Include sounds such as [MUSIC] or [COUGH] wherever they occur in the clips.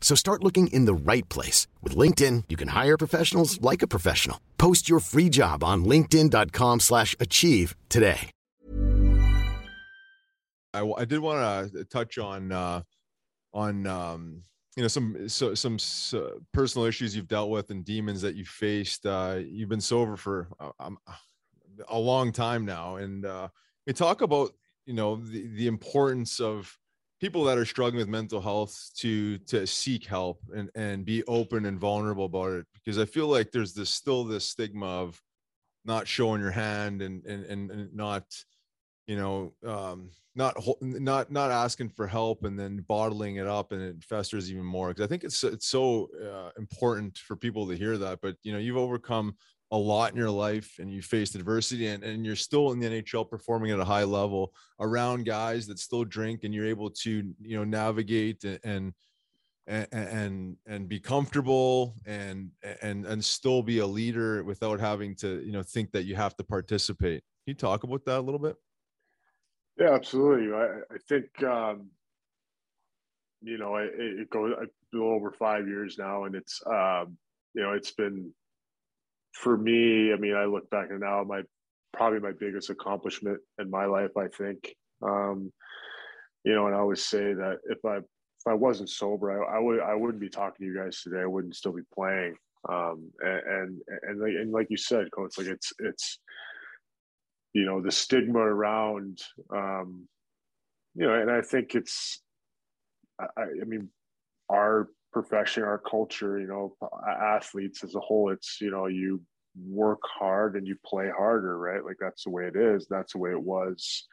So start looking in the right place. With LinkedIn, you can hire professionals like a professional. Post your free job on linkedin.com slash achieve today. I, I did want to touch on, uh, on, um, you know, some, so, some so personal issues you've dealt with and demons that you faced. Uh, you've been sober for uh, um, a long time now. And, uh, we talk about, you know, the, the importance of, people that are struggling with mental health to to seek help and and be open and vulnerable about it because i feel like there's this still this stigma of not showing your hand and and and, not you know um not not not asking for help and then bottling it up and it festers even more. Because i think it's it's so uh, important for people to hear that but you know you've overcome a lot in your life and you faced adversity and, and you're still in the NHL performing at a high level around guys that still drink and you're able to, you know, navigate and, and, and, and be comfortable and, and, and still be a leader without having to, you know, think that you have to participate. Can you talk about that a little bit? Yeah, absolutely. I, I think, um, you know, it, it goes a little over five years now and it's, um, you know, it's been for me, I mean, I look back and now my probably my biggest accomplishment in my life, I think. Um, you know, and I always say that if I if I wasn't sober, I, I would I wouldn't be talking to you guys today. I wouldn't still be playing. Um, and and and like, and like you said, coach, like it's it's you know the stigma around um, you know, and I think it's I, I mean our profession, our culture, you know, athletes as a whole, it's, you know, you work hard and you play harder, right? Like that's the way it is. That's the way it was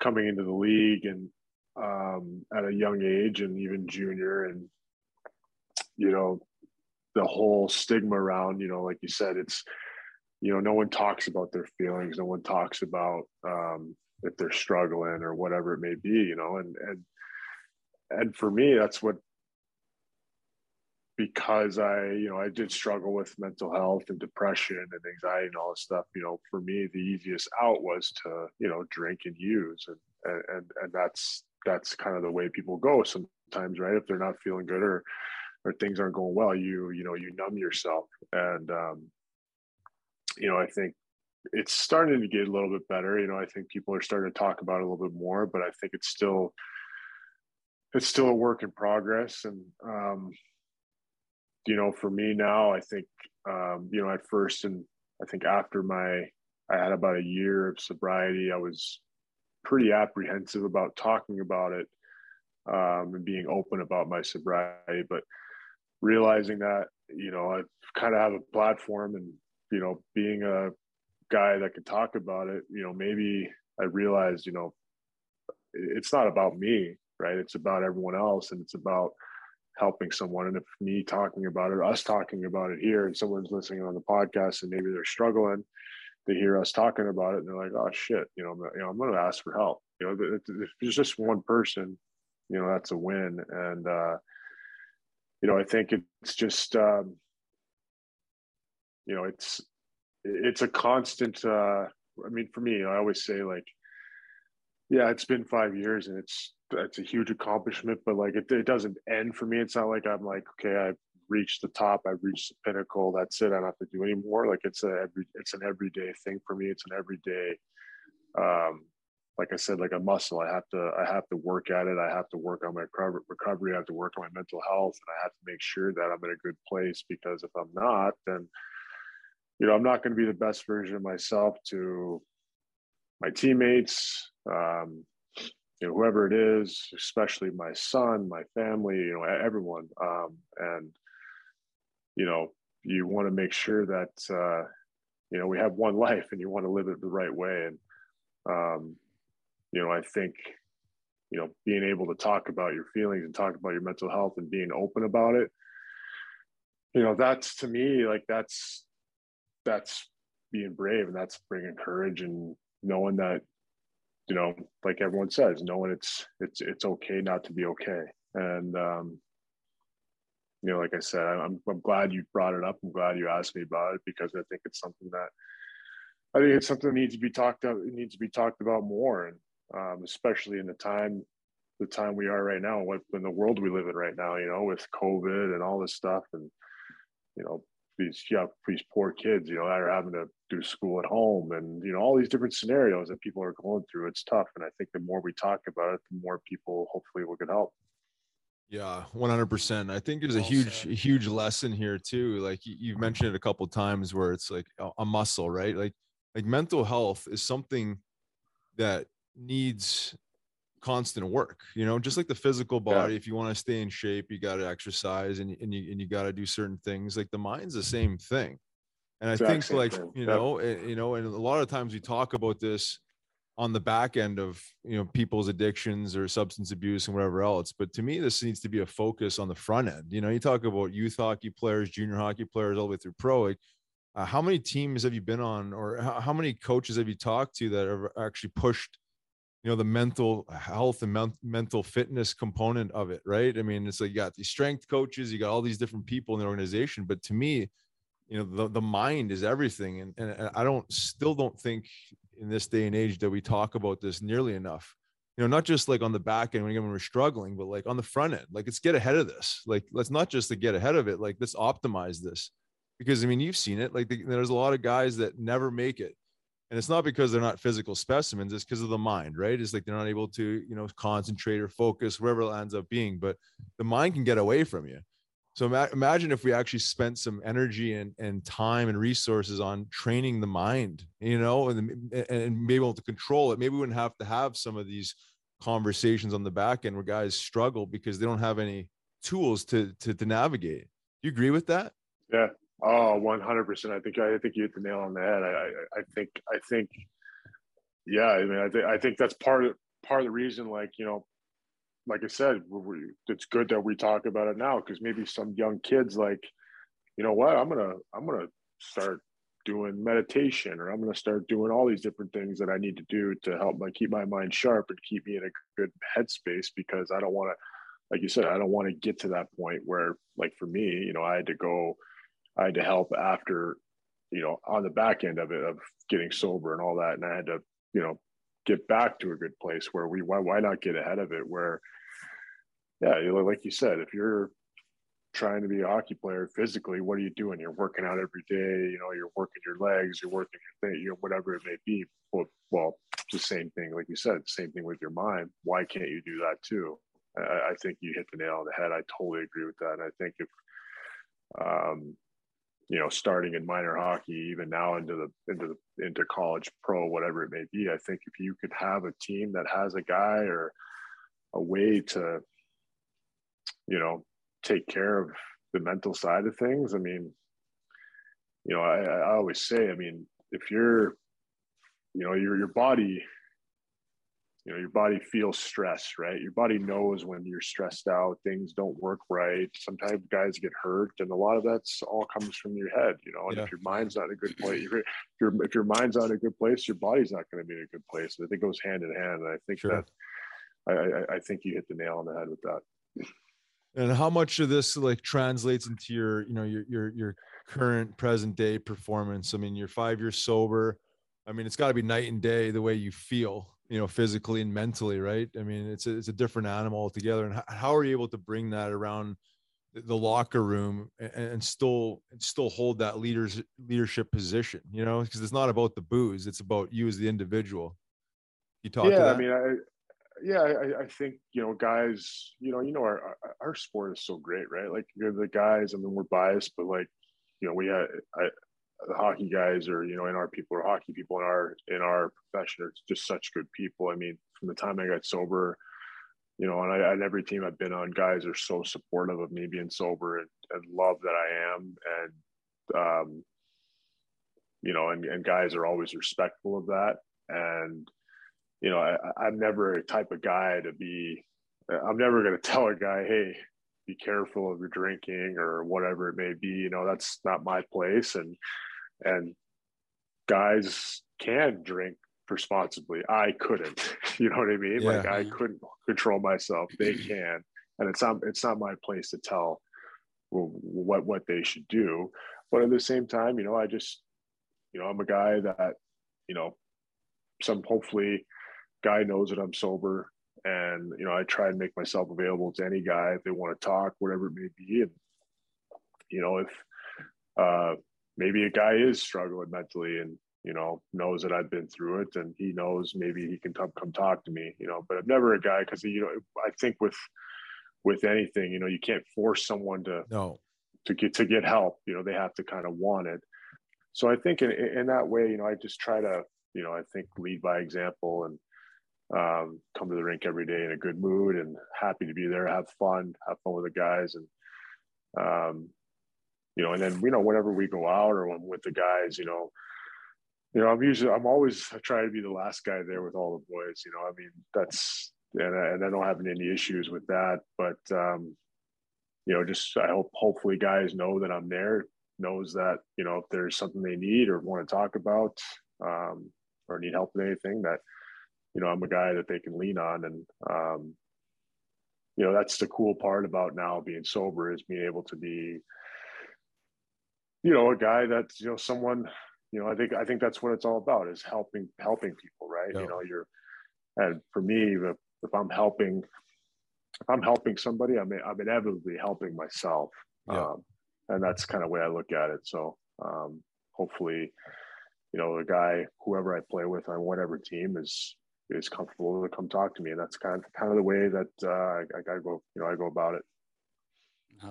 coming into the league and um, at a young age and even junior. And, you know, the whole stigma around, you know, like you said, it's, you know, no one talks about their feelings. No one talks about um, if they're struggling or whatever it may be, you know, and, and, and for me, that's what because I, you know, I did struggle with mental health and depression and anxiety and all this stuff. You know, for me, the easiest out was to, you know, drink and use, and and and that's that's kind of the way people go sometimes, right? If they're not feeling good or or things aren't going well, you you know, you numb yourself, and um, you know, I think it's starting to get a little bit better. You know, I think people are starting to talk about it a little bit more, but I think it's still it's still a work in progress and um, you know, for me now, I think, um, you know, at first and I think after my, I had about a year of sobriety, I was pretty apprehensive about talking about it um, and being open about my sobriety. But realizing that, you know, I kind of have a platform and, you know, being a guy that could talk about it, you know, maybe I realized, you know, it's not about me, right? It's about everyone else, and it's about helping someone. And if me talking about it, us talking about it here, and someone's listening on the podcast, and maybe they're struggling, they hear us talking about it, and they're like, "Oh shit," you know, you know, I'm going to ask for help. You know, if there's just one person, you know, that's a win. And uh, you know, I think it's just, um, you know, it's it's a constant. Uh, I mean, for me, I always say like, yeah, it's been five years, and it's it's a huge accomplishment, but like it, it doesn't end for me. It's not like I'm like, okay, I've reached the top, I've reached the pinnacle. That's it. I don't have to do anymore. Like it's a every it's an everyday thing for me. It's an everyday um like I said, like a muscle. I have to I have to work at it. I have to work on my recovery. I have to work on my mental health, and I have to make sure that I'm in a good place. Because if I'm not, then you know I'm not going to be the best version of myself to my teammates, um, you know, whoever it is, especially my son, my family, you know, everyone. Um, and, you know, you want to make sure that, uh, you know, we have one life and you want to live it the right way. And, um, you know, I think, you know, being able to talk about your feelings and talk about your mental health and being open about it, you know, that's to me, like that's, that's being brave and that's bringing courage and knowing that you know, like everyone says, knowing it's it's it's okay not to be okay. And um, you know, like I said, I'm I'm glad you brought it up. I'm glad you asked me about it because I think it's something that I think it's something that needs to be talked about. It needs to be talked about more, and um, especially in the time the time we are right now, what in the world we live in right now, you know, with COVID and all this stuff, and you know, these yeah these poor kids you know that are having to do school at home and you know all these different scenarios that people are going through it's tough. And i think the more we talk about it the more people hopefully will get help. Yeah 100% i think there's a huge a huge lesson here too. Like you've mentioned it a couple times where it's like a muscle right? Like like mental health is something that needs constant work you know just like the physical body yeah. if you want to stay in shape you got to exercise and, and you and you got to do certain things like the mind's the same thing and i exactly. think like you know yep. you know and a lot of times we talk about this on the back end of you know people's addictions or substance abuse and whatever else but to me this needs to be a focus on the front end you know you talk about youth hockey players junior hockey players all the way through pro like uh, how many teams have you been on or how, how many coaches have you talked to that have actually pushed you know the mental health and men- mental fitness component of it right? I mean it's like you got these strength coaches you got all these different people in the organization but to me you know the, the mind is everything and, and i don't still don't think in this day and age that we talk about this nearly enough. You know not just like on the back end when we're struggling but like on the front end like let's get ahead of this. Like let's not just to get ahead of it like let's optimize this. Because i mean you've seen it like the, there's a lot of guys that never make it and it's not because they're not physical specimens it's because of the mind right? It's like they're not able to you know concentrate or focus wherever it ends up being but the mind can get away from you. So imagine if we actually spent some energy and, and time and resources on training the mind you know and, and be able to control it. Maybe we wouldn't have to have some of these conversations on the back end where guys struggle because they don't have any tools to to, to navigate. You agree with that? Yeah Oh, one hundred percent. I think I think you hit the nail on the head. I, I, I think I think yeah. I mean, I think I think that's part of part of the reason. Like you know, like I said, we, it's good that we talk about it now because maybe some young kids like, you know what, I'm gonna I'm gonna start doing meditation or I'm gonna start doing all these different things that I need to do to help my keep my mind sharp and keep me in a good headspace because I don't want to, like you said, I don't want to get to that point where, like for me, you know, I had to go I had to help after, you know, on the back end of it of getting sober and all that. And I had to, you know, get back to a good place where we why why not get ahead of it where yeah, like you said, if you're trying to be a hockey player physically, what are you doing? You're working out every day, you know, you're working your legs, you're working your thing, you know, whatever it may be. Well, well, the same thing, like you said, same thing with your mind. Why can't you do that too? I, I think you hit the nail on the head. I totally agree with that. And I think if um, you know, starting in minor hockey, even now into the into the into college pro, whatever it may be. I think if you could have a team that has a guy or a way to, you know, take care of the mental side of things. I mean, you know, I, I always say, I mean, if you're, you know, your your body, you know your body feels stress right? Your body knows when you're stressed out things don't work right. Sometimes guys get hurt and a lot of that's all comes from your head you know? And yeah. if your mind's not in a good place if, your if your mind's not in a good place your body's not going to be in a good place. And i think it goes hand in hand and i think sure. that I, I i think you hit the nail on the head with that. And how much of this like translates into your you know your your your current present day performance? I mean you're five years sober. I mean it's got to be night and day the way you feel you know, physically and mentally, right? I mean, it's a, it's a different animal altogether. And how are you able to bring that around the locker room and, and still and still hold that leaders leadership position? You know, because it's not about the booze; it's about you as the individual. You talk. Yeah, I mean, I, yeah, I, I, think you know, guys. You know, you know, our our sport is so great, right? Like you're the guys. I mean, we're biased, but like, you know, we had I, the hockey guys or you know in our people or hockey people in our in our profession are just such good people. I mean from the time i got sober you know and, I, every team i've been on guys are so supportive of me being sober and, and love that i am. And um you know and, and guys are always respectful of that. And you know I, i'm never a type of guy to be i'm never going [LAUGHS] to tell a guy hey be careful of your drinking or whatever it may be. You know that's not my place. And and guys can drink responsibly. I couldn't. [LAUGHS] You know what I mean? Yeah. Like I couldn't control myself. They can, and it's not it's not my place to tell what what they should do. But at the same time, you know, I just you know I'm a guy that you know some hopefully guy knows that I'm sober and you know I try and make myself available to any guy if they want to talk whatever it may be and you know if uh maybe a guy is struggling mentally and you know knows that I've been through it and he knows maybe he can come come talk to me you know but I'm never a guy because you know I think with with anything you know you can't force someone to no. to get to get help you know they have to kind of want it. So I think in, in that way you know I just try to you know I think lead by example and um, come to the rink every day in a good mood and happy to be there have fun have fun with the guys and um, you know, and then you know whenever we go out or with the guys, you know, you know, I'm usually I'm always I try to be the last guy there with all the boys. You know, I mean that's and I, and I don't have any issues with that, but um, you know, just I hope hopefully guys know that I'm there, knows that you know if there's something they need or want to talk about um, or need help with anything that you know I'm a guy that they can lean on and um, you know that's the cool part about now being sober is being able to be you know, a guy that's, you know, someone, you know, I think, I think that's what it's all about is helping, helping people, right? Yeah. You know, you're, and for me, if, if I'm helping, if I'm helping somebody, I'm, I'm inevitably helping myself. Yeah. Um, and that's kind of the way I look at it. So, um, hopefully, you know, the guy, whoever I play with on whatever team is, is comfortable to come talk to me. And that's kind of, kind of the way that, uh, I, I gotta go, you know, I go about it.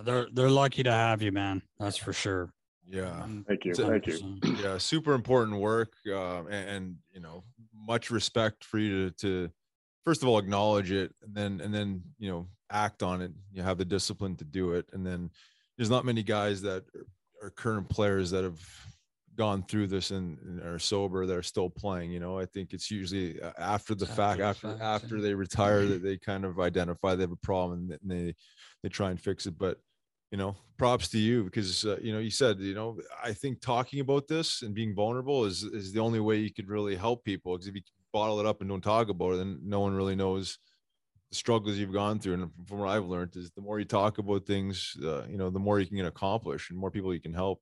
They're, they're lucky to have you, man. That's for sure. Yeah. Thank you. Thank you. [CLEARS THROAT] Yeah. Super important work. Uh, and, and, you know, much respect for you to, to, first of all, acknowledge it and then, and then, you know, act on it. You have the discipline to do it. And then there's not many guys that are, are current players that have gone through this and, and, are sober that are still playing you know i think it's usually uh, after the after fact the after fact, after yeah. they retire that they kind of identify they have a problem and they they try and fix it but you know props to you because uh, you know you said you know i think talking about this and being vulnerable is is the only way you could really help people because if you bottle it up and don't talk about it then no one really knows the struggles you've gone through. And from what i've learned is the more you talk about things uh, you know the more you can accomplish and more people you can help.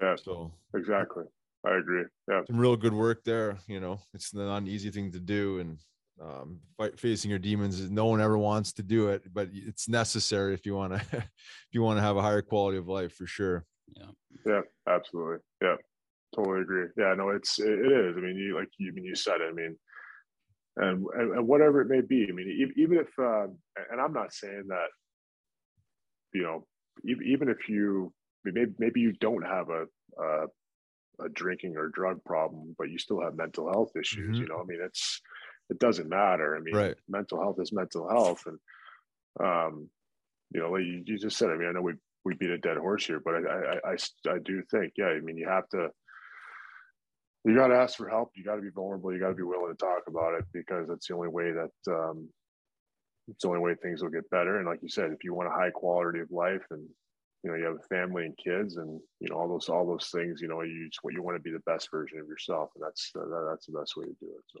Yeah. So exactly. I agree. Yeah. some real good work there you know. It's not an easy thing to do and um, fight, facing your demons is no one ever wants to do it but it's necessary if you want to [LAUGHS] if you want to have a higher quality of life for sure. Yeah. Yeah absolutely. Yeah totally agree. Yeah no it's it, it is. I mean you like you I mean you said it i mean and, and, and whatever it may be i mean even if uh, and i'm not saying that you know even if you maybe maybe you don't have a, a a drinking or drug problem but you still have mental health issues mm-hmm. you know i mean it's it doesn't matter. I mean, right. mental health is mental health, and um, you know, like you, you just said. I mean, I know we we beat a dead horse here, but I, I I I do think, yeah. I mean, you have to you got to ask for help. You got to be vulnerable. You got to be willing to talk about it because that's the only way that um, it's the only way things will get better. And like you said, if you want a high quality of life and you know you have a family and kids and you know all those all those things, you know you just what you want to be the best version of yourself, and that's uh, that's the best way to do it. So.